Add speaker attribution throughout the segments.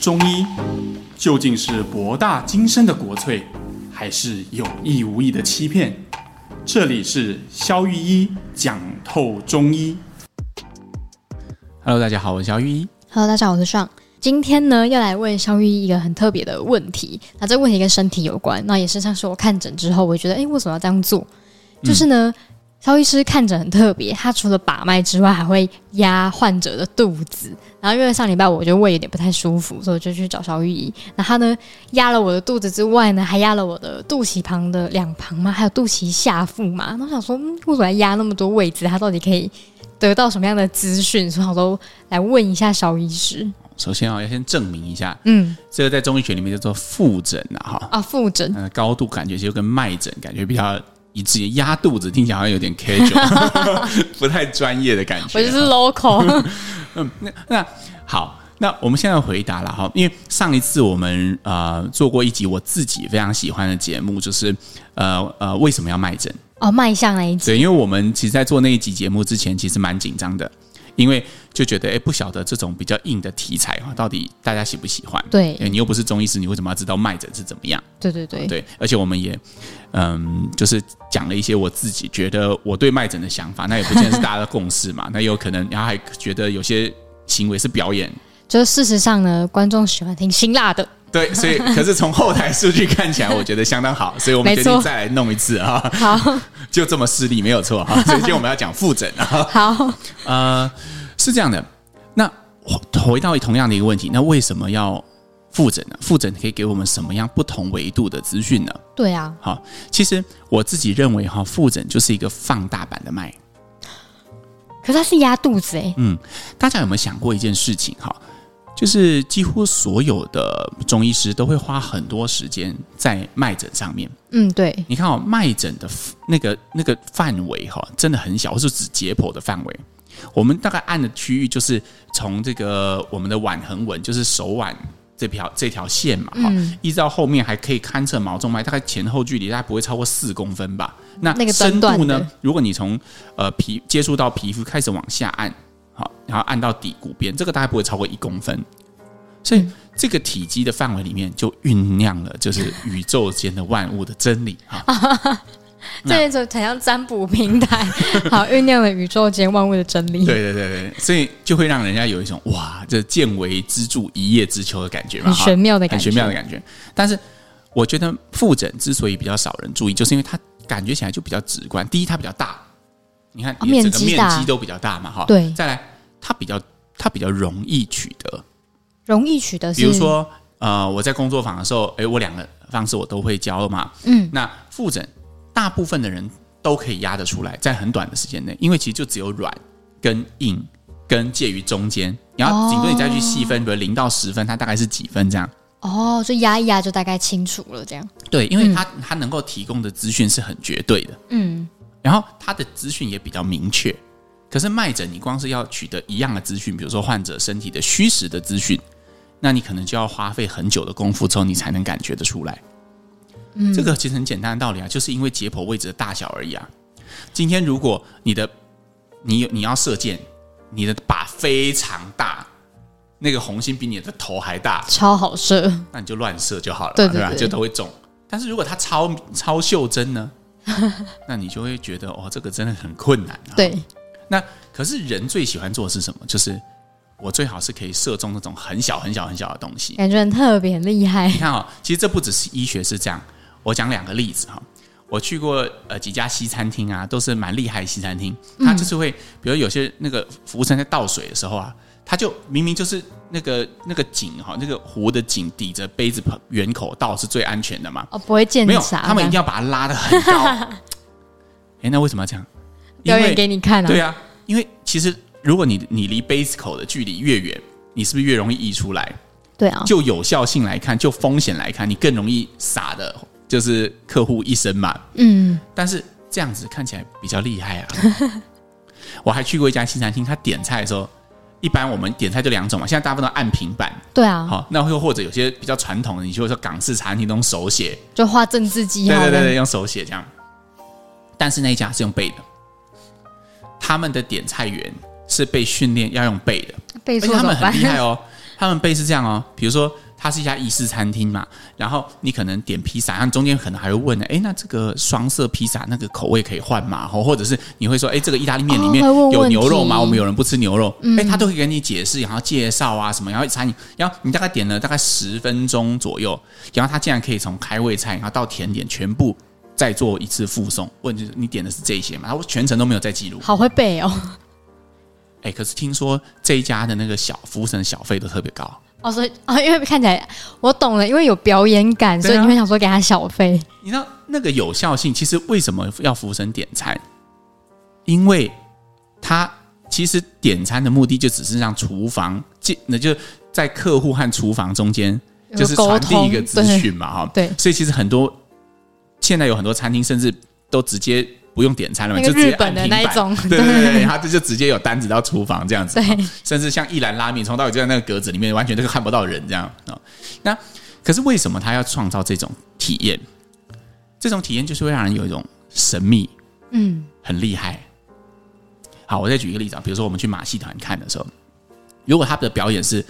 Speaker 1: 中医究竟是博大精深的国粹，还是有意无意的欺骗？这里是肖玉医讲透中医。Hello，大家好，我是肖玉医。
Speaker 2: Hello，大家好，我是尚。今天呢，要来问肖玉医一个很特别的问题。那这个问题跟身体有关，那也是像是我看诊之后，我觉得，哎，为什么要这样做？就是呢。萧医师看诊很特别，他除了把脉之外，还会压患者的肚子。然后因为上礼拜我觉得胃有点不太舒服，所以我就去找肖御医。然后他呢，压了我的肚子之外呢，还压了我的肚脐旁的两旁嘛，还有肚脐下腹嘛。那我想说，嗯，为什么要压那么多位置？他到底可以得到什么样的资讯？所以我都来问一下肖医师。
Speaker 1: 首先啊，要先证明一下，
Speaker 2: 嗯，
Speaker 1: 这个在中医学里面叫做腹诊啊，哈
Speaker 2: 啊，腹诊，
Speaker 1: 呃，高度感觉就跟脉诊感觉比较。以至于压肚子听起来好像有点 casual，不太专业的感觉。
Speaker 2: 我就是 local。
Speaker 1: 嗯，那那好，那我们现在回答了哈，因为上一次我们呃做过一集我自己非常喜欢的节目，就是呃呃为什么要卖诊？
Speaker 2: 哦，卖相那一集。
Speaker 1: 对，因为我们其实在做那一集节目之前，其实蛮紧张的。因为就觉得哎，不晓得这种比较硬的题材哈，到底大家喜不喜欢？
Speaker 2: 对，
Speaker 1: 你又不是中医师，你为什么要知道脉诊是怎么样？
Speaker 2: 对对对
Speaker 1: 对，而且我们也嗯，就是讲了一些我自己觉得我对脉诊的想法，那也不见得是大家的共识嘛。那有可能，然后还觉得有些行为是表演。
Speaker 2: 就是事实上呢，观众喜欢听辛辣的。
Speaker 1: 对，所以可是从后台数据看起来，我觉得相当好，所以我们决定再来弄一次啊。
Speaker 2: 好，
Speaker 1: 就这么势利，没有错哈。所以今天我们要讲 复诊啊。
Speaker 2: 好，
Speaker 1: 呃。是这样的，那回到同样的一个问题，那为什么要复诊呢？复诊可以给我们什么样不同维度的资讯呢？
Speaker 2: 对啊，
Speaker 1: 好，其实我自己认为哈，复诊就是一个放大版的脉，
Speaker 2: 可是它是压肚子哎。
Speaker 1: 嗯，大家有没有想过一件事情哈？就是几乎所有的中医师都会花很多时间在脉诊上面。
Speaker 2: 嗯，对，
Speaker 1: 你看哦，脉诊的那个那个范围哈，真的很小，或是指解剖的范围。我们大概按的区域就是从这个我们的腕横纹，就是手腕这条这条线嘛，哈、嗯，一直到后面还可以勘测毛中脉，大概前后距离大概不会超过四公分吧。那那个深度呢？如果你从呃皮接触到皮肤开始往下按，好，然后按到底骨边，这个大概不会超过一公分。所以这个体积的范围里面就酝酿了，就是宇宙间的万物的真理哈。
Speaker 2: 这一种很像占卜平台，好酝酿了宇宙间万物的真理。
Speaker 1: 对对对对，所以就会让人家有一种哇，这见微知著、一叶知秋的感觉嘛，
Speaker 2: 很玄妙的感觉，
Speaker 1: 很玄妙的感觉。但是我觉得复诊之所以比较少人注意，就是因为它感觉起来就比较直观。第一，它比较大，你看整个面积都比较大嘛，哈。
Speaker 2: 对。
Speaker 1: 再来，它比较它比较容易取得，
Speaker 2: 容易取得。
Speaker 1: 比如说，呃，我在工作坊的时候，哎，我两个方式我都会教嘛。
Speaker 2: 嗯。
Speaker 1: 那复诊。大部分的人都可以压得出来，在很短的时间内，因为其实就只有软跟硬跟介于中间，然后顶多你再去细分，比如零到十分，它大概是几分这样。
Speaker 2: 哦，所以压一压就大概清楚了，这样。
Speaker 1: 对，因为它它能够提供的资讯是很绝对的，
Speaker 2: 嗯，
Speaker 1: 然后它的资讯也比较明确。可是脉诊，你光是要取得一样的资讯，比如说患者身体的虚实的资讯，那你可能就要花费很久的功夫之后，你才能感觉得出来。嗯，这个其实很简单的道理啊，就是因为解剖位置的大小而已啊。今天如果你的你你要射箭，你的靶非常大，那个红心比你的头还大，
Speaker 2: 超好射，
Speaker 1: 那你就乱射就好了，
Speaker 2: 对对对，
Speaker 1: 对吧？就都会中。但是如果它超超袖珍呢，那你就会觉得哦，这个真的很困难啊。
Speaker 2: 对，
Speaker 1: 那可是人最喜欢做的是什么？就是我最好是可以射中那种很小很小很小的东西，
Speaker 2: 感觉很特别厉害。
Speaker 1: 你看哦，其实这不只是医学是这样。我讲两个例子哈，我去过呃几家西餐厅啊，都是蛮厉害的西餐厅。他就是会，比如有些那个服务生在倒水的时候啊，他就明明就是那个那个井哈，那个壶的井抵着杯子圆口倒是最安全的嘛。
Speaker 2: 哦，不会溅。
Speaker 1: 没有，他们一定要把它拉的很高。哎，那为什么要这样？
Speaker 2: 表演给你看啊。
Speaker 1: 对啊，因为其实如果你你离杯子口的距离越远，你是不是越容易溢出来？
Speaker 2: 对啊。
Speaker 1: 就有效性来看，就风险来看，你更容易洒的。就是客户一身嘛，
Speaker 2: 嗯，
Speaker 1: 但是这样子看起来比较厉害啊。我还去过一家西餐厅，他点菜的时候，一般我们点菜就两种嘛，现在大部分都按平板，
Speaker 2: 对啊，
Speaker 1: 好，那又或者有些比较传统的，你就会说港式餐厅都用手写，
Speaker 2: 就画正字记号，
Speaker 1: 对对对，用手写这样。但是那一家是用背的，他们的点菜员是被训练要用背的，
Speaker 2: 背错
Speaker 1: 他们很厉害哦。他们背是这样哦，比如说。它是一家意式餐厅嘛，然后你可能点披萨，然后中间可能还会问呢，哎，那这个双色披萨那个口味可以换吗？或者是你会说，哎，这个意大利面里面有牛肉吗？我们有人不吃牛肉，哎，他都会给你解释，然后介绍啊什么，然后餐饮，然后你大概点了大概十分钟左右，然后他竟然可以从开胃菜，然后到甜点全部再做一次复送，问就是你点的是这些嘛？他全程都没有在记录，
Speaker 2: 好会背哦。
Speaker 1: 哎，可是听说这一家的那个小服务生小费都特别高。
Speaker 2: 哦，所以啊、哦，因为看起来我懂了，因为有表演感，啊、所以你会想说给他小费。
Speaker 1: 你知道那个有效性，其实为什么要服务生点餐？因为他其实点餐的目的就只是让厨房进，那就在客户和厨房中间，就是传递一个资讯嘛，哈。对，所以其实很多现在有很多餐厅，甚至都直接。不用点餐了嘛，就日本的那一种，对对对，他这就直接有单子到厨房这样子，对，甚至像一兰拉面，从到尾就在那个格子里面，完全都看不到人这样啊。那可是为什么他要创造这种体验？这种体验就是会让人有一种神秘，嗯，很厉害。好，我再举一个例子啊，比如说我们去马戏团看的时候，如果他的表演是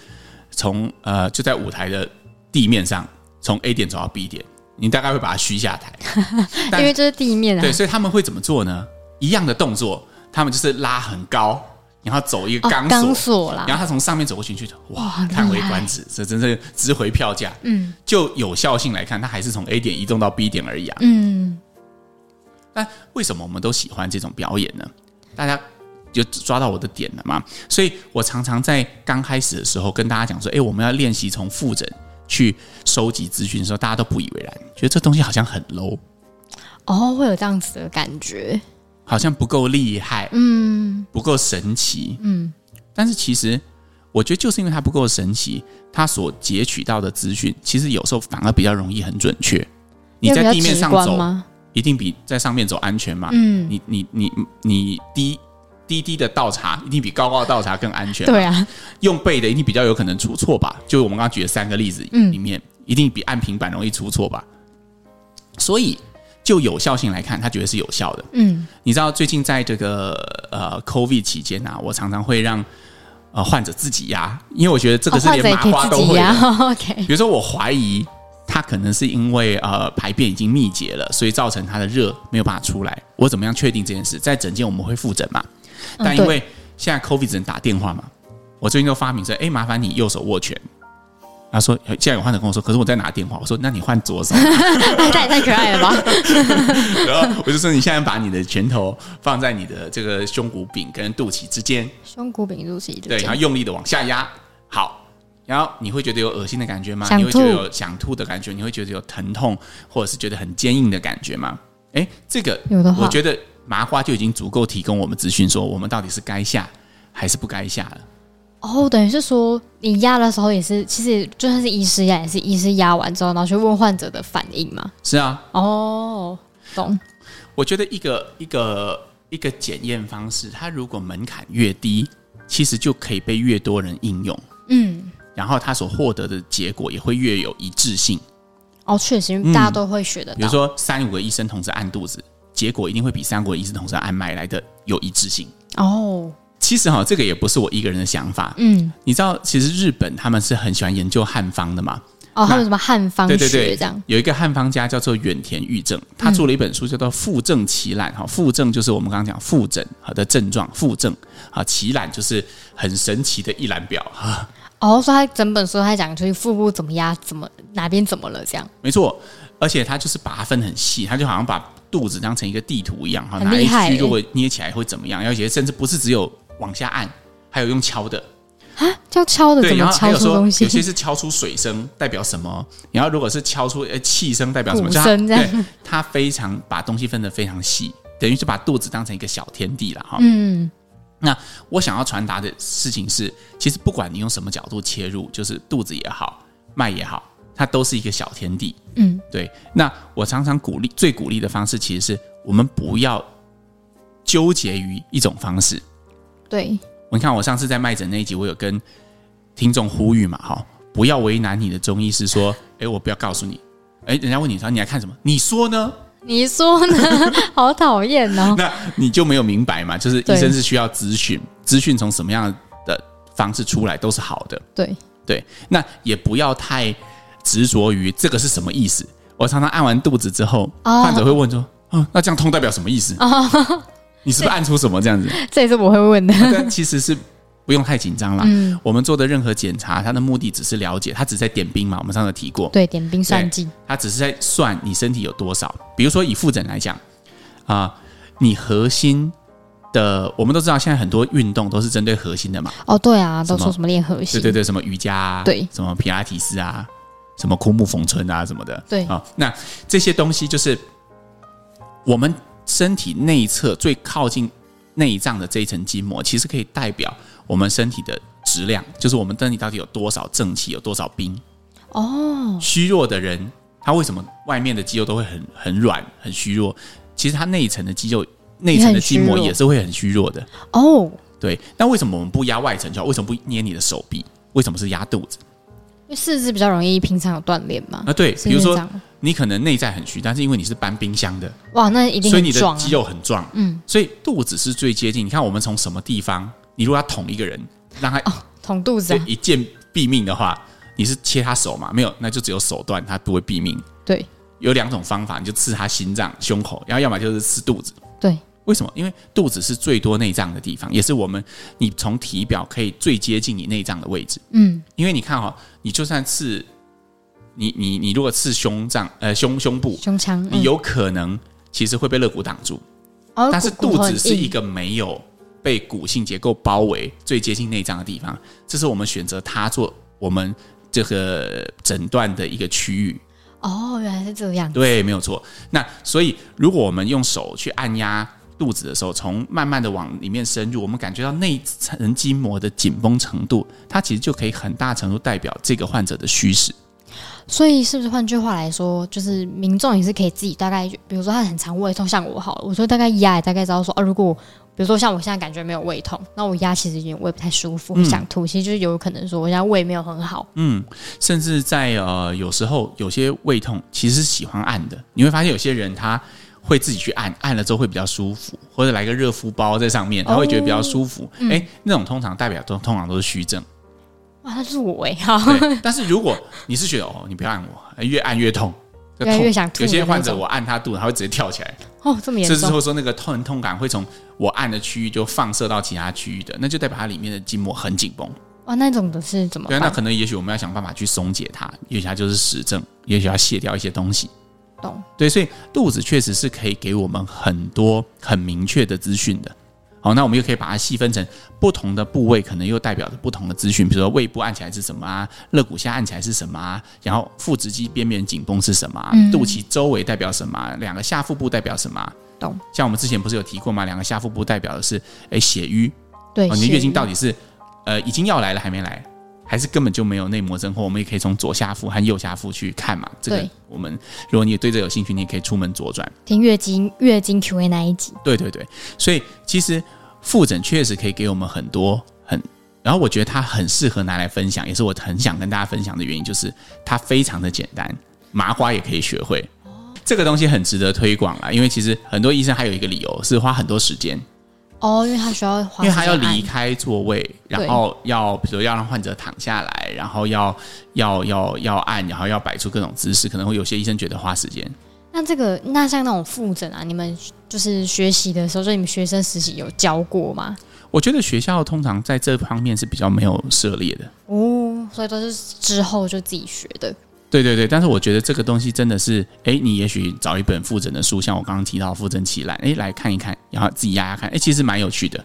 Speaker 1: 从呃就在舞台的地面上，从 A 点走到 B 点。你大概会把它虚下台，
Speaker 2: 因为这是地面啊。
Speaker 1: 对，所以他们会怎么做呢？一样的动作，他们就是拉很高，然后走一个钢索，钢索啦，然后他从上面走过去，去哇，叹为观止，这真是值回票价。嗯，就有效性来看，它还是从 A 点移动到 B 点而已啊。嗯，但为什么我们都喜欢这种表演呢？大家就抓到我的点了嘛。所以我常常在刚开始的时候跟大家讲说，哎，我们要练习从复诊。去收集资讯的时候，大家都不以为然，觉得这东西好像很 low，
Speaker 2: 哦，会有这样子的感觉，
Speaker 1: 好像不够厉害，嗯，不够神奇，嗯。但是其实，我觉得就是因为它不够神奇，它所截取到的资讯，其实有时候反而比较容易很准确。你在地面上走，一定比在上面走安全嘛？嗯，你你你你低。低低的倒茶一定比高高的倒茶更安全。对啊，用背的一定比较有可能出错吧？就我们刚刚举的三个例子里面，嗯、一定比按平板容易出错吧？所以就有效性来看，他觉得是有效的。嗯，你知道最近在这个呃 COVID 期间啊，我常常会让呃患者自己压，因为我觉得这个是连麻瓜都会的。哦、OK，比如说我怀疑他可能是因为呃排便已经密结了，所以造成他的热没有办法出来。我怎么样确定这件事？在诊间我们会复诊嘛？但因为现在 COVID 只能打电话嘛，我最近就发明说，哎，麻烦你右手握拳。他说，现在有患者跟我说，可是我在拿电话。我说，那你换左手。
Speaker 2: 太太可爱了吧？
Speaker 1: 然后我就说，你现在把你的拳头放在你的这个胸骨柄跟肚脐之间，
Speaker 2: 胸骨柄、肚脐
Speaker 1: 对，然后用力的往下压。好，然后你会觉得有恶心的感觉吗？你会觉得有想吐的感觉？你会觉得有疼痛，或者是觉得很坚硬的感觉吗？哎，这个有的话，我觉得。麻花就已经足够提供我们资讯，说我们到底是该下还是不该下了。
Speaker 2: 哦，等于是说你压的时候也是，其实就算是医师压，也是医师压完之后，然后去问患者的反应嘛。
Speaker 1: 是啊。
Speaker 2: 哦，懂。
Speaker 1: 我觉得一个一个一个检验方式，它如果门槛越低，其实就可以被越多人应用。嗯。然后它所获得的结果也会越有一致性。
Speaker 2: 哦，确实，大家都会学的、嗯。
Speaker 1: 比如说，三五个医生同时按肚子。结果一定会比三国医师同时按脉来的有一致性哦。其实哈，这个也不是我一个人的想法。嗯，你知道，其实日本他们是很喜欢研究汉方的嘛？
Speaker 2: 哦，他们什么汉方学这样？对对对，
Speaker 1: 有一个汉方家叫做远田裕正，他做了一本书叫做《腹症奇览》哈。腹症就是我们刚刚讲腹诊好的症状，腹症啊，奇览就是很神奇的一览表哈。
Speaker 2: 哦，所以他整本书他讲就是腹部怎么压，怎么哪边怎么了这样？
Speaker 1: 没错，而且他就是把它分很细，他就好像把。肚子当成一个地图一样哈，哪一区如果捏起来会怎么样？而且甚至不是只有往下按，还有用敲的
Speaker 2: 啊，叫敲的，对，然后还有说有
Speaker 1: 些是敲出水声，代表什么？然后如果是敲出呃气声，代表什么？
Speaker 2: 声这样。
Speaker 1: 对，他非常把东西分得非常细，等于是把肚子当成一个小天地了哈。嗯，那我想要传达的事情是，其实不管你用什么角度切入，就是肚子也好，脉也好。它都是一个小天地，嗯，对。那我常常鼓励，最鼓励的方式，其实是我们不要纠结于一种方式。
Speaker 2: 对，
Speaker 1: 你看，我上次在麦诊那一集，我有跟听众呼吁嘛，哈，不要为难你的中医师，说，哎，我不要告诉你，哎，人家问你说你来看什么？你说呢？
Speaker 2: 你说呢？好讨厌哦。
Speaker 1: 那你就没有明白嘛？就是医生是需要资讯，资讯从什么样的方式出来都是好的。
Speaker 2: 对。
Speaker 1: 对，那也不要太执着于这个是什么意思。我常常按完肚子之后，
Speaker 2: 哦
Speaker 1: 患者会问说：“哦，那这样痛代表什么意思？
Speaker 2: 哦，
Speaker 1: 你是不是按出什么这样子？”
Speaker 2: 这也是我会问的。
Speaker 1: 但其实是。不用太紧张啦。嗯，我们做的任何检查，它的目的只是了解，它只是在点兵嘛。我们上次提过，
Speaker 2: 对，点兵算计，
Speaker 1: 它只是在算你身体有多少。比如说以复诊来讲，啊、呃，你核心的，我们都知道现在很多运动都是针对核心的嘛。
Speaker 2: 哦，对啊，都说什么练核心，
Speaker 1: 对对对，什么瑜伽啊，
Speaker 2: 对，
Speaker 1: 什么皮拉提斯啊，什么枯木逢春啊什么的，
Speaker 2: 对
Speaker 1: 啊、哦，那这些东西就是我们身体内侧最靠近内脏的这一层筋膜，其实可以代表。我们身体的质量，就是我们身体到底有多少正气，有多少冰。
Speaker 2: 哦，
Speaker 1: 虚弱的人，他为什么外面的肌肉都会很很软、很虚弱？其实他内层的肌肉、内层的筋膜也是会很虚弱的。
Speaker 2: 哦，
Speaker 1: 对。那为什么我们不压外层就好？为什么不捏你的手臂？为什么是压肚子？
Speaker 2: 因为四肢比较容易平常有锻炼嘛。
Speaker 1: 啊，对。比如说，你可能内在很虚，但是因为你是搬冰箱的，
Speaker 2: 哇，那一定啊，
Speaker 1: 所以你的肌肉很壮。
Speaker 2: 嗯，
Speaker 1: 所以肚子是最接近。你看，我们从什么地方？你如果要捅一个人，让他
Speaker 2: 哦捅肚子、啊，
Speaker 1: 一剑毙命的话，你是切他手嘛？没有，那就只有手段，他不会毙命。
Speaker 2: 对，
Speaker 1: 有两种方法，你就刺他心脏、胸口，然后要么就是刺肚子。
Speaker 2: 对，为
Speaker 1: 什么？因为肚子是最多内脏的地方，也是我们你从体表可以最接近你内脏的位置。
Speaker 2: 嗯，
Speaker 1: 因为你看哈、哦，你就算刺你你你如果刺胸脏呃胸胸部
Speaker 2: 胸腔，
Speaker 1: 你有可能其实会被肋骨挡住。
Speaker 2: 哦，
Speaker 1: 但是肚子是一个没有。被骨性结构包围、最接近内脏的地方，这是我们选择它做我们这个诊断的一个区域。
Speaker 2: 哦，原来是这样。
Speaker 1: 对，没有错。那所以，如果我们用手去按压肚子的时候，从慢慢的往里面深入，我们感觉到内层筋膜的紧绷程度，它其实就可以很大程度代表这个患者的虚实。
Speaker 2: 所以，是不是换句话来说，就是民众也是可以自己大概，比如说他很常胃痛，像我好了，我说大概压也大概知道说，哦，如果比如说像我现在感觉没有胃痛，那我压其实有点胃不太舒服，想吐，其实就是有可能说我现在胃没有很好。
Speaker 1: 嗯，甚至在呃有时候有些胃痛其实是喜欢按的，你会发现有些人他会自己去按，按了之后会比较舒服，或者来个热敷包在上面，他会觉得比较舒服。哎、哦嗯，那种通常代表都通常都是虚症。
Speaker 2: 哇，他是我哎，好。
Speaker 1: 但是如果你是觉得哦，你不要按我，越按越痛，
Speaker 2: 越来越想吐。
Speaker 1: 有些患者我按他肚子，他会直接跳起来。
Speaker 2: 哦，这么严重。
Speaker 1: 甚至会说那个痛痛感会从我按的区域就放射到其他区域的，那就代表它里面的筋膜很紧绷。
Speaker 2: 哇，那种的是怎么？
Speaker 1: 对，那可能也许我们要想办法去松解它，也许它就是实症，也许要卸掉一些东西。
Speaker 2: 懂。
Speaker 1: 对，所以肚子确实是可以给我们很多很明确的资讯的。好，那我们又可以把它细分成不同的部位，可能又代表着不同的资讯。比如说胃部按起来是什么啊？肋骨下按起来是什么啊？然后腹直肌边缘紧绷是什么啊？嗯、肚脐周围代表什么啊？两个下腹部代表什么啊？
Speaker 2: 懂。
Speaker 1: 像我们之前不是有提过吗？两个下腹部代表的是哎血瘀。
Speaker 2: 对。
Speaker 1: 你的月经到底是呃已经要来了还没来，还是根本就没有内膜增厚？我们也可以从左下腹和右下腹去看嘛。这个我们如果你对这有兴趣，你也可以出门左转
Speaker 2: 听月经月经 Q&A 那一集。
Speaker 1: 对对对，所以其实。复诊确实可以给我们很多很，然后我觉得它很适合拿来分享，也是我很想跟大家分享的原因，就是它非常的简单，麻花也可以学会。这个东西很值得推广啦，因为其实很多医生还有一个理由是花很多时间。
Speaker 2: 哦，因为他需要，
Speaker 1: 因为他要离开座位，然后要比如要让患者躺下来，然后要要要要按，然后要摆出各种姿势，可能会有些医生觉得花时间。
Speaker 2: 那这个，那像那种复诊啊，你们就是学习的时候，就你们学生实习有教过吗？
Speaker 1: 我觉得学校通常在这方面是比较没有涉猎的
Speaker 2: 哦，所以都是之后就自己学的。
Speaker 1: 对对对，但是我觉得这个东西真的是，哎，你也许找一本复诊的书，像我刚刚提到《复诊起来》，哎，来看一看，然后自己压压看，哎，其实蛮有趣的。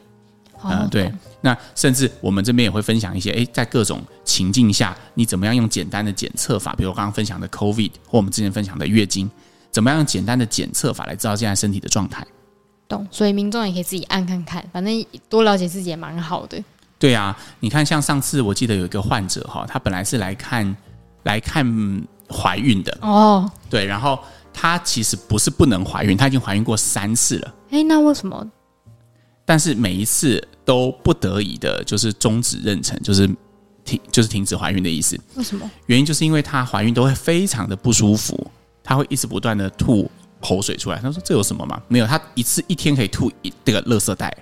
Speaker 1: 嗯、呃，对。那甚至我们这边也会分享一些，哎，在各种情境下，你怎么样用简单的检测法，比如我刚刚分享的 COVID，或我们之前分享的月经。怎么样用简单的检测法来知道现在身体的状态？
Speaker 2: 懂，所以民众也可以自己按看看，反正多了解自己也蛮好的。
Speaker 1: 对啊，你看，像上次我记得有一个患者哈，他本来是来看来看怀孕的
Speaker 2: 哦，
Speaker 1: 对，然后她其实不是不能怀孕，她已经怀孕过三次了。
Speaker 2: 哎，那为什么？
Speaker 1: 但是每一次都不得已的，就是终止妊娠，就是停，就是停止怀孕的意思。
Speaker 2: 为什么？
Speaker 1: 原因就是因为她怀孕都会非常的不舒服。她会一直不断的吐口水出来。她说：“这有什么吗？没有，她一次一天可以吐一这个垃圾袋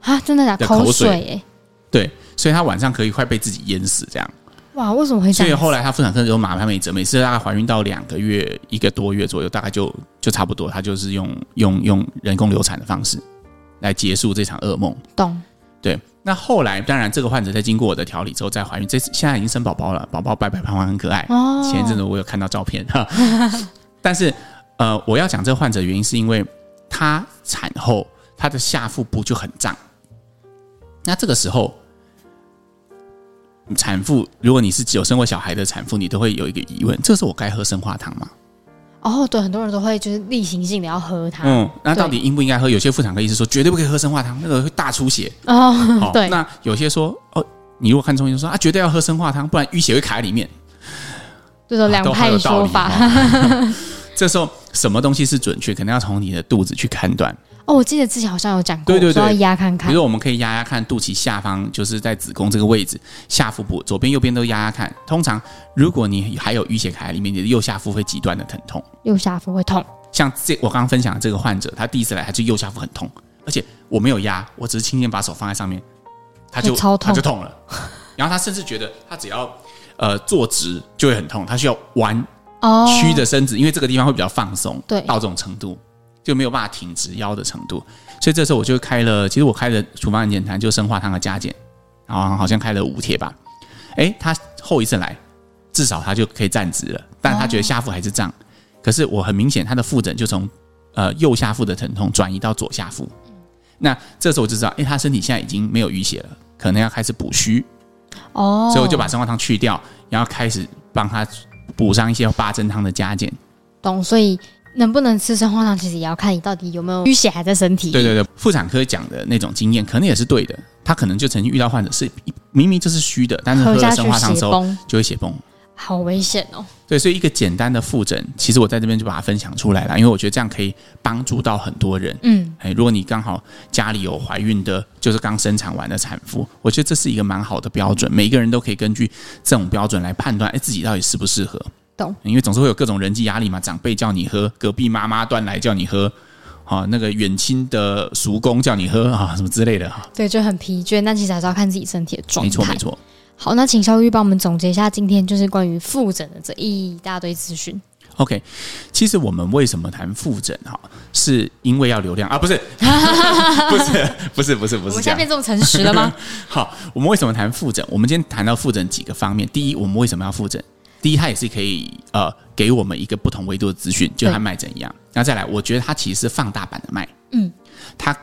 Speaker 2: 啊！真的假的？口水？哎，
Speaker 1: 对，所以她晚上可以快被自己淹死这样。
Speaker 2: 哇，为什么会这样？
Speaker 1: 所以后来她妇产科有马潘美泽，每次大概怀孕到两个月、一个多月左右，大概就就差不多，她就是用用用人工流产的方式来结束这场噩梦。
Speaker 2: 懂。
Speaker 1: 对，那后来当然这个患者在经过我的调理之后再怀孕，这次现在已经生宝宝了，宝宝白白胖胖很可爱。哦。前一阵子我有看到照片哈，但是呃，我要讲这个患者的原因是因为她产后她的下腹部就很胀，那这个时候产妇如果你是有生过小孩的产妇，你都会有一个疑问：这时候我该喝生化汤吗？
Speaker 2: 哦，对，很多人都会就是例行性的要喝它。
Speaker 1: 嗯，那到底应不应该喝？有些妇产科医生说绝对不可以喝生化汤，那个会大出血。
Speaker 2: 哦，哦 对。
Speaker 1: 那有些说哦，你如果看中医就说啊，绝对要喝生化汤，不然淤血会卡在里面。
Speaker 2: 这种两派说法。
Speaker 1: 哦、这时候什么东西是准确？可能要从你的肚子去判断。哦，
Speaker 2: 我记得之前好像有讲过，
Speaker 1: 对对对，
Speaker 2: 要压看看。
Speaker 1: 比如我们可以压压看肚脐下方，就是在子宫这个位置，下腹部左边右边都压压看。通常如果你还有淤血卡在里面，你的右下腹会极端的疼痛。
Speaker 2: 右下腹会痛。
Speaker 1: 像这我刚刚分享的这个患者，他第一次来，他就右下腹很痛，而且我没有压，我只是轻轻把手放在上面，他就 超痛，他就痛了。然后他甚至觉得他只要呃坐直就会很痛，他需要弯哦曲的身子，因为这个地方会比较放松，对，到这种程度。就没有办法挺直腰的程度，所以这时候我就开了，其实我开的处方很简单，就生化汤的加减，然后好像开了五帖吧。哎，他后一次来，至少他就可以站直了，但他觉得下腹还是胀。可是我很明显，他的腹诊就从呃右下腹的疼痛转移到左下腹。那这时候我就知道，哎，他身体现在已经没有淤血了，可能要开始补虚。哦，所以我就把生化汤去掉，然后开始帮他补上一些八珍汤的加减。
Speaker 2: 懂，所以。能不能吃生化汤，其实也要看你到底有没有淤血还在身体里。
Speaker 1: 对对对，妇产科讲的那种经验，可能也是对的。他可能就曾经遇到患者是明明就是虚的，但是喝了生化汤之后就会血崩，
Speaker 2: 好危险哦。
Speaker 1: 对，所以一个简单的复诊，其实我在这边就把它分享出来了，因为我觉得这样可以帮助到很多人。嗯，哎，如果你刚好家里有怀孕的，就是刚生产完的产妇，我觉得这是一个蛮好的标准，每一个人都可以根据这种标准来判断，哎，自己到底适不适合。
Speaker 2: 懂，
Speaker 1: 因为总是会有各种人际压力嘛，长辈叫你喝，隔壁妈妈端来叫你喝，啊，那个远亲的叔公叫你喝啊，什么之类的哈。
Speaker 2: 对，就很疲倦，但其实还是要看自己身体的状态。
Speaker 1: 没错，没错。
Speaker 2: 好，那请肖玉帮我们总结一下今天就是关于复诊的这一大堆资讯。
Speaker 1: OK，其实我们为什么谈复诊哈，是因为要流量啊？不是，不是，不是，不是，不是。我们现在变这么诚实了吗？好，我们为什么谈复诊？我们今天谈到复诊几个方面。第一，我们为什么要复诊？第一，它也是可以呃给我们一个不同维度的资讯，就像脉诊一样。那再来，我觉得它其实是放大版的脉，嗯，它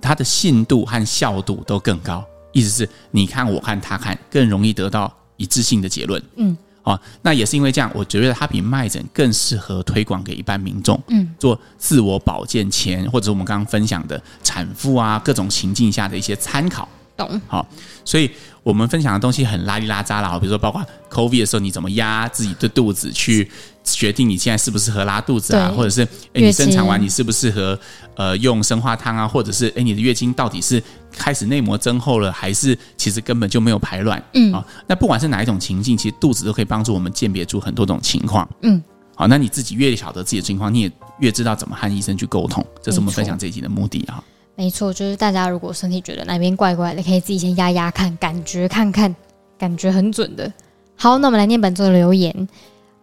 Speaker 1: 它的信度和效度都更高，意思是你看我看他看更容易得到一致性的结论，嗯，哦，那也是因为这样，我觉得它比脉诊更适合推广给一般民众，嗯，做自我保健前或者我们刚刚分享的产妇啊各种情境下的一些参考，懂？好，所以。我们分享的东西很拉里拉扎啦，比如说包括 COVID 的时候，你怎么压自己的肚子去决定你现在适不适合拉肚子啊，或者是诶你生产完你适不适合呃用生化汤啊，或者是诶你的月经到底是开始内膜增厚了，还是其实根本就没有排卵？嗯，啊，那不管是哪一种情境，其实肚子都可以帮助我们鉴别出很多种情况。嗯，好，那你自己越晓得自己的情况，你也越知道怎么和医生去沟通，这是我们分享这一集的目的啊。
Speaker 2: 没错，就是大家如果身体觉得哪边怪怪的，可以自己先压压看，感觉看看，感觉很准的。好，那我们来念本周的留言。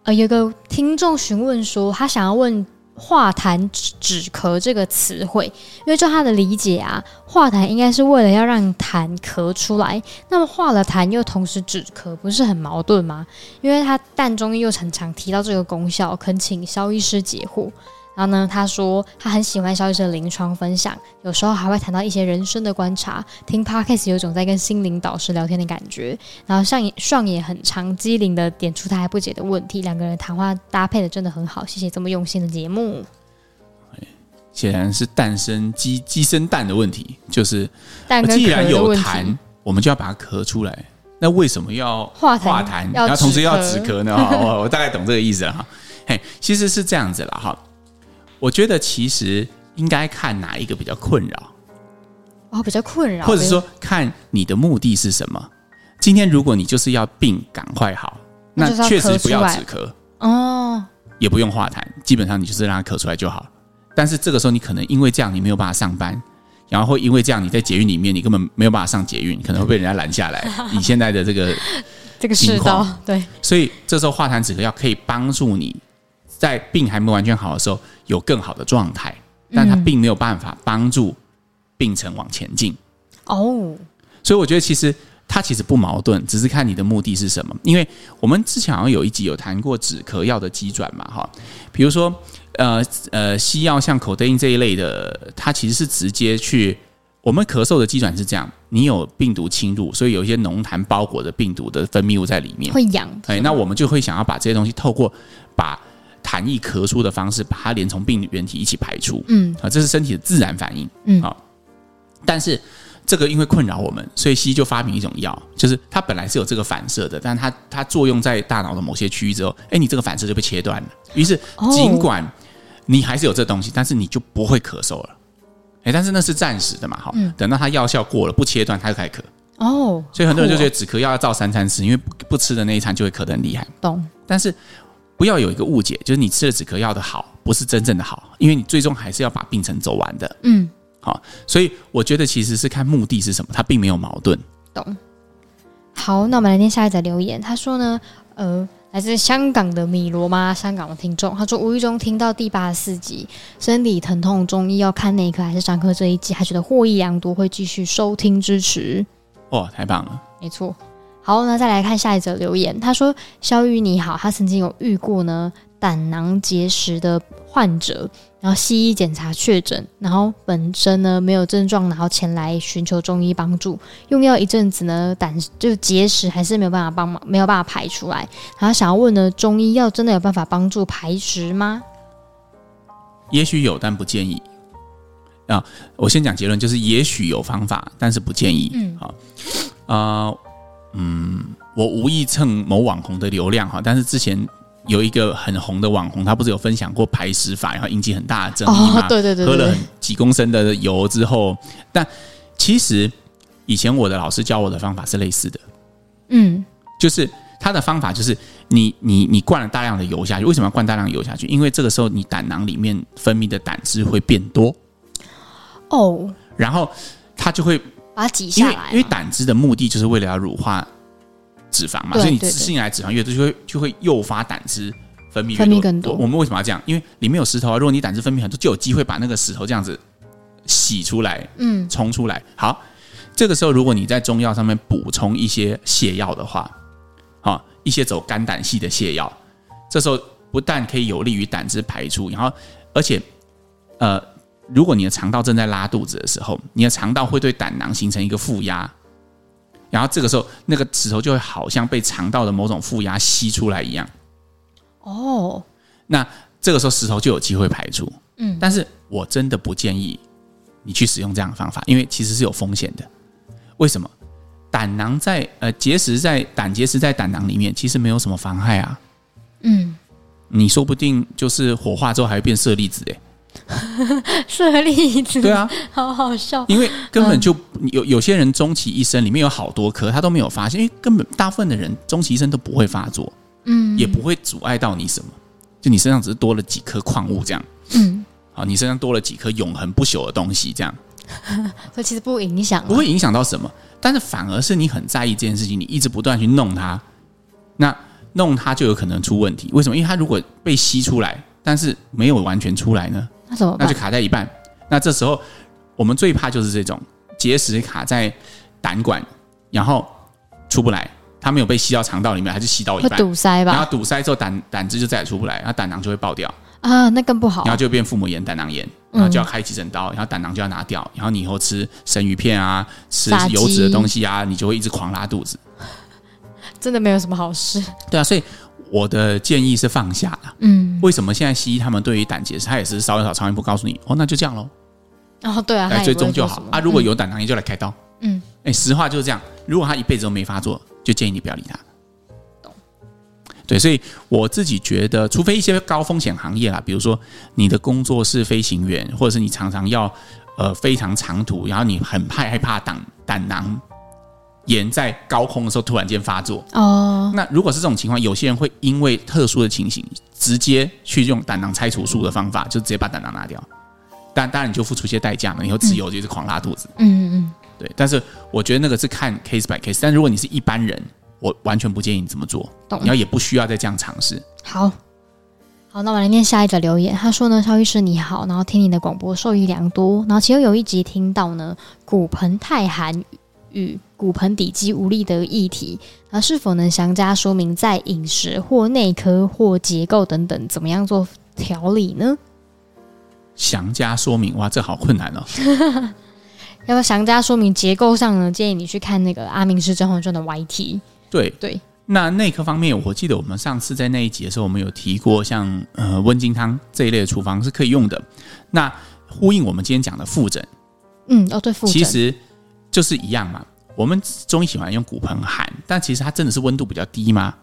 Speaker 2: 呃，有个听众询问说，他想要问“化痰止咳”这个词汇，因为就他的理解啊，化痰应该是为了要让痰咳出来，那么化了痰又同时止咳，不是很矛盾吗？因为他淡中医又常常提到这个功效，恳请肖医师解惑。然后呢，他说他很喜欢萧医生的临床分享，有时候还会谈到一些人生的观察。听 Podcast 有种在跟心灵导师聊天的感觉。然后上也爽也很长机灵的点出他还不解的问题，两个人谈话搭配的真的很好。谢谢这么用心的节目。
Speaker 1: 显然是蛋生鸡，鸡生蛋的问题，就是
Speaker 2: 蛋
Speaker 1: 既然有痰，我们就要把它咳出来。那为什么要化痰，然后同时要止咳呢？我我大概懂这个意思了哈。嘿，其实是这样子了哈。我觉得其实应该看哪一个比较困扰
Speaker 2: 哦，比较困扰，
Speaker 1: 或者说看你的目的是什么。今天如果你就是要病赶快好，那确实不要止咳哦，也不用化痰，基本上你就是让它咳出来就好。但是这个时候你可能因为这样你没有办法上班，然后会因为这样你在捷运里面你根本没有办法上捷运，可能会被人家拦下来。你现在的这个
Speaker 2: 这个世道，对。
Speaker 1: 所以这时候化痰止咳药可以帮助你在病还没完全好的时候有更好的状态，但它并没有办法帮助病程往前进。
Speaker 2: 哦，
Speaker 1: 所以我觉得其实它其实不矛盾，只是看你的目的是什么。因为我们之前好像有一集有谈过止咳药的机转嘛，哈，比如说呃呃西药像口德因这一类的，它其实是直接去。我们咳嗽的机转是这样：你有病毒侵入，所以有一些浓痰包裹着病毒的分泌物在里面，
Speaker 2: 会痒。
Speaker 1: 哎，那我们就会想要把这些东西透过把痰液咳出的方式，把它连同病原体一起排出。嗯，啊，这是身体的自然反应。嗯，好。但是这个因为困扰我们，所以西医就发明一种药，就是它本来是有这个反射的，但它它作用在大脑的某些区域之后，哎，你这个反射就被切断了。于是尽管你还是有这东西，但是你就不会咳嗽了。哎，但是那是暂时的嘛，哈、嗯，等到它药效过了，不切断，它就开始咳。哦，所以很多人就觉得止咳药要照三餐吃，因为不吃的那一餐就会咳得很厉害。
Speaker 2: 懂。
Speaker 1: 但是不要有一个误解，就是你吃了止咳药的好，不是真正的好，因为你最终还是要把病程走完的。嗯，好，所以我觉得其实是看目的是什么，它并没有矛盾。
Speaker 2: 懂。好，那我们来念下一则留言，他说呢，呃。来自香港的米罗妈？香港的听众，他说无意中听到第八十四集身体疼痛中医要看内科还是专科这一集，还觉得获益良多，会继续收听支持。
Speaker 1: 哦，太棒了！
Speaker 2: 没错。好，那再来看下一则留言，他说：“肖玉你好，他曾经有遇过呢。”胆囊结石的患者，然后西医检查确诊，然后本身呢没有症状，然后前来寻求中医帮助，用药一阵子呢，胆就结石还是没有办法帮忙，没有办法排出来。然后想要问呢，中医药真的有办法帮助排石吗？
Speaker 1: 也许有，但不建议。啊，我先讲结论，就是也许有方法，但是不建议。嗯，好，啊，嗯，我无意蹭某网红的流量哈，但是之前。有一个很红的网红，他不是有分享过排石法，然后引起很大的争议吗？
Speaker 2: 哦，对对对，对，
Speaker 1: 喝了几公升的油之后，但其实以前我的老师教我的方法是类似的，嗯，就是他的方法就是你你你灌了大量的油下去，为什么要灌大量油下去？因为这个时候你胆囊里面分泌的胆汁会变多，哦，然后它就会
Speaker 2: 把它挤下来，
Speaker 1: 因为胆汁的目的就是为了要乳化。脂肪嘛，所以你吃进来脂肪越多，就会就会诱发胆汁分泌。分泌更多。我们为什么要这样？因为里面有石头啊。如果你胆汁分泌很多，就有机会把那个石头这样子洗出来，嗯，冲出来。好，这个时候如果你在中药上面补充一些泻药的话，好，一些走肝胆系的泻药，这时候不但可以有利于胆汁排出，然后而且呃，如果你的肠道正在拉肚子的时候，你的肠道会对胆囊形成一个负压。然后这个时候，那个石头就会好像被肠道的某种负压吸出来一样。哦，那这个时候石头就有机会排出。嗯，但是我真的不建议你去使用这样的方法，因为其实是有风险的。为什么？胆囊在呃结石在胆结石在胆囊里面，其实没有什么妨害啊。嗯，你说不定就是火化之后还会变舍利子诶。
Speaker 2: 舍利子，
Speaker 1: 对啊，
Speaker 2: 好好笑。
Speaker 1: 因为根本就有有些人终其一生里面有好多颗，他都没有发现，因为根本大部分的人终其一生都不会发作，嗯，也不会阻碍到你什么，就你身上只是多了几颗矿物这样，嗯，好，你身上多了几颗永恒不朽的东西这样，
Speaker 2: 所以其实不影响，
Speaker 1: 不会影响到什么，但是反而是你很在意这件事情，你一直不断去弄它，那弄它就有可能出问题。为什么？因为它如果被吸出来，但是没有完全出来呢？
Speaker 2: 那怎么办？
Speaker 1: 那就卡在一半。那这时候我们最怕就是这种结石卡在胆管，然后出不来，它没有被吸到肠道里面，还是吸到一半
Speaker 2: 堵塞吧？
Speaker 1: 然后堵塞之后胆胆汁就再也出不来，然后胆囊就会爆掉
Speaker 2: 啊，那更不好。
Speaker 1: 然后就变腹膜炎、胆囊炎，然后就要开急诊刀，然后胆囊就要拿掉，然后你以后吃生鱼片啊，吃油脂的东西啊，你就会一直狂拉肚子，
Speaker 2: 真的没有什么好事。
Speaker 1: 对啊，所以。我的建议是放下了。嗯，为什么现在西医他们对于胆结石，他也是稍一烧超音波告诉你，哦，那就这样喽。
Speaker 2: 哦，对啊，
Speaker 1: 来追踪就好啊。如果有胆囊炎就来开刀。嗯，哎，实话就是这样。如果他一辈子都没发作，就建议你不要理他。懂。对，所以我自己觉得，除非一些高风险行业啦，比如说你的工作是飞行员，或者是你常常要呃非常长途，然后你很怕害怕胆胆囊。炎在高空的时候突然间发作哦，那如果是这种情况，有些人会因为特殊的情形，直接去用胆囊拆除术的方法，就直接把胆囊拿掉。但当然你就付出一些代价嘛，以后自由就是狂拉肚子。嗯嗯嗯，对。但是我觉得那个是看 case by case，但如果你是一般人，我完全不建议你这么做。
Speaker 2: 懂。
Speaker 1: 你要也不需要再这样尝试。
Speaker 2: 好，好，那我来念下一则留言。他说呢，肖医师你好，然后听你的广播受益良多，然后其中有一集听到呢，骨盆太寒与骨盆底肌无力的议题，那是否能详加说明在饮食或内科或结构等等怎么样做调理呢？
Speaker 1: 详加说明，哇，这好困难哦。
Speaker 2: 要不要详加说明结构上呢？建议你去看那个阿明师曾焕的 YT。
Speaker 1: 对
Speaker 2: 对，
Speaker 1: 那内科方面，我记得我们上次在那一集的时候，我们有提过像，像呃温经汤这一类的处方是可以用的。那呼应我们今天讲的复诊，
Speaker 2: 嗯，哦对，复诊
Speaker 1: 其实就是一样嘛。我们中医喜欢用骨盆寒，但其实它真的是温度比较低吗？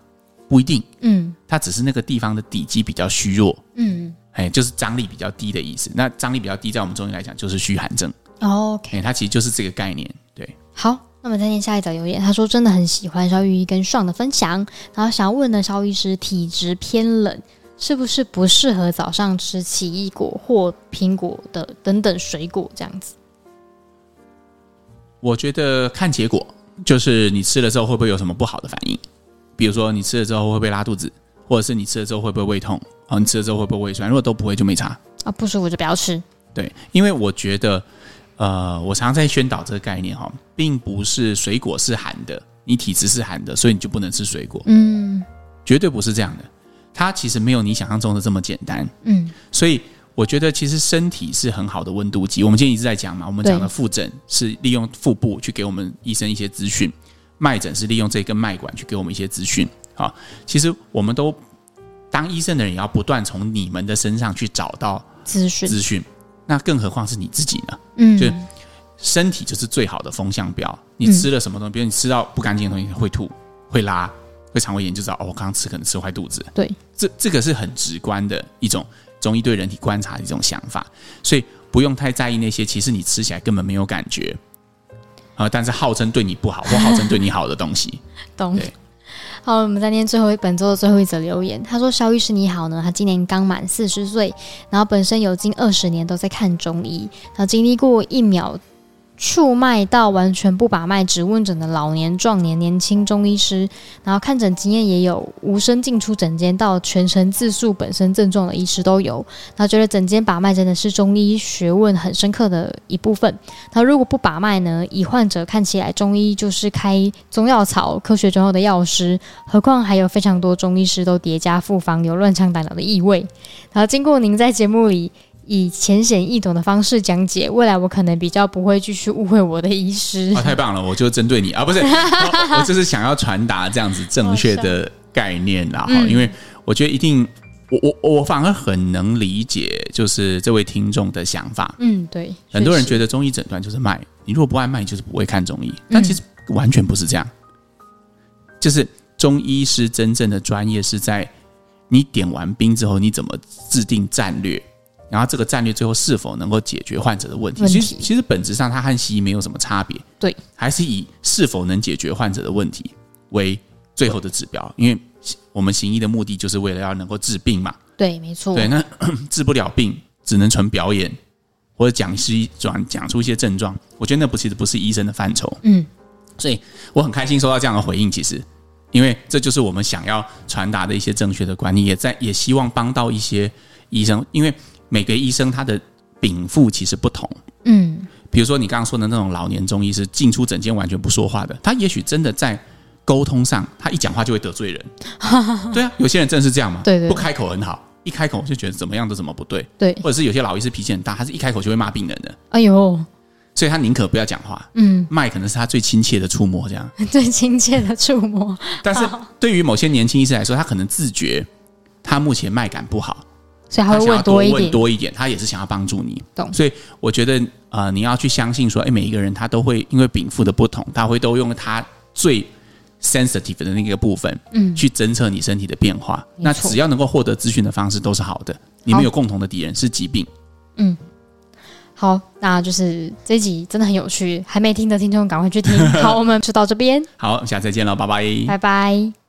Speaker 1: 不一定，
Speaker 2: 嗯，
Speaker 1: 它只是那个地方的底肌比较虚弱，
Speaker 2: 嗯，
Speaker 1: 哎，就是张力比较低的意思。那张力比较低，在我们中医来讲就是虚寒症。
Speaker 2: 哦，OK，
Speaker 1: 它其实就是这个概念。对，
Speaker 2: 好，那么再念下一则留言，他说真的很喜欢肖玉医跟爽的分享，然后想要问呢，肖医师体质偏冷，是不是不适合早上吃奇异果或苹果的等等水果这样子？
Speaker 1: 我觉得看结果，就是你吃了之后会不会有什么不好的反应？比如说你吃了之后会不会拉肚子，或者是你吃了之后会不会胃痛？啊，你吃了之后会不会胃酸？如果都不会就没差
Speaker 2: 啊，不舒服就不要吃。
Speaker 1: 对，因为我觉得，呃，我常常在宣导这个概念哈，并不是水果是寒的，你体质是寒的，所以你就不能吃水果。
Speaker 2: 嗯，
Speaker 1: 绝对不是这样的，它其实没有你想象中的这么简单。
Speaker 2: 嗯，
Speaker 1: 所以。我觉得其实身体是很好的温度计。我们今天一直在讲嘛，我们讲的腹诊是利用腹部去给我们医生一些资讯，脉诊是利用这根脉管去给我们一些资讯。啊，其实我们都当医生的人也要不断从你们的身上去找到资讯。资讯，那更何况是你自己呢？嗯，就身体就是最好的风向标。你吃了什么东西，比如你吃到不干净的东西，会吐、会拉、会肠胃炎，就知道哦，我刚刚吃可能吃坏肚子。
Speaker 2: 对，
Speaker 1: 这这个是很直观的一种。中医对人体观察的一种想法，所以不用太在意那些其实你吃起来根本没有感觉啊，但是号称对你不好或号称对你好的东西。
Speaker 2: 懂。对。好，我们再念最后一本周的最后一则留言。他说：“肖医师你好呢，他今年刚满四十岁，然后本身有近二十年都在看中医，然后经历过一秒。”触脉到完全不把脉只问诊的老年、壮年、年轻中医师，然后看诊经验也有无声进出诊间到全程自述本身症状的医师都有。他觉得诊间把脉真的是中医学问很深刻的一部分。他如果不把脉呢，以患者看起来中医就是开中药草、科学中药的药师，何况还有非常多中医师都叠加复方，有乱枪打鸟的意味。然后经过您在节目里。以浅显易懂的方式讲解，未来我可能比较不会继续误会我的医师。
Speaker 1: 啊，太棒了！我就针对你啊，不是，我，我就是想要传达这样子正确的概念啦。哈、嗯，因为我觉得一定，我我我反而很能理解，就是这位听众的想法。
Speaker 2: 嗯，对，
Speaker 1: 很多人觉得中医诊断就是脉，你如果不按脉，就是不会看中医。但其实完全不是这样，就是中医师真正的专业是在你点完兵之后，你怎么制定战略。然后这个战略最后是否能够解决患者的问题？问题其实其实本质上它和西医没有什么差别，
Speaker 2: 对，
Speaker 1: 还是以是否能解决患者的问题为最后的指标。因为我们行医的目的就是为了要能够治病嘛，
Speaker 2: 对，没错。
Speaker 1: 对，那 治不了病，只能纯表演或者讲西转讲出一些症状，我觉得那不其实不是医生的范畴。
Speaker 2: 嗯，
Speaker 1: 所以我很开心收到这样的回应。其实，因为这就是我们想要传达的一些正确的观念，也在也希望帮到一些医生，因为。每个医生他的禀赋其实不同，
Speaker 2: 嗯，
Speaker 1: 比如说你刚刚说的那种老年中医师进出诊间完全不说话的，他也许真的在沟通上，他一讲话就会得罪人，对啊，有些人真的是这样嘛，
Speaker 2: 对对，
Speaker 1: 不开口很好，一开口就觉得怎么样都怎么不对，
Speaker 2: 对，
Speaker 1: 或者是有些老医师脾气很大，他是一开口就会骂病人的，
Speaker 2: 哎呦，
Speaker 1: 所以他宁可不要讲话，
Speaker 2: 嗯，
Speaker 1: 脉可能是他最亲切的触摸，这样。
Speaker 2: 最亲切的触摸，
Speaker 1: 但是对于某些年轻医师来说，他可能自觉他目前脉感不好。
Speaker 2: 所以他会问多一点，
Speaker 1: 问多一点，他也是想要帮助你。
Speaker 2: 懂。
Speaker 1: 所以我觉得，呃，你要去相信说，哎，每一个人他都会因为禀赋的不同，他会都用他最 sensitive 的那个部分，嗯，去侦测你身体的变化。那只要能够获得资讯的方式都是好的。你们有共同的敌人是疾病。
Speaker 2: 嗯。好，那就是这一集真的很有趣，还没听的听众赶快去听。好，我们就到这边。
Speaker 1: 好，下次再见了，拜拜。
Speaker 2: 拜拜。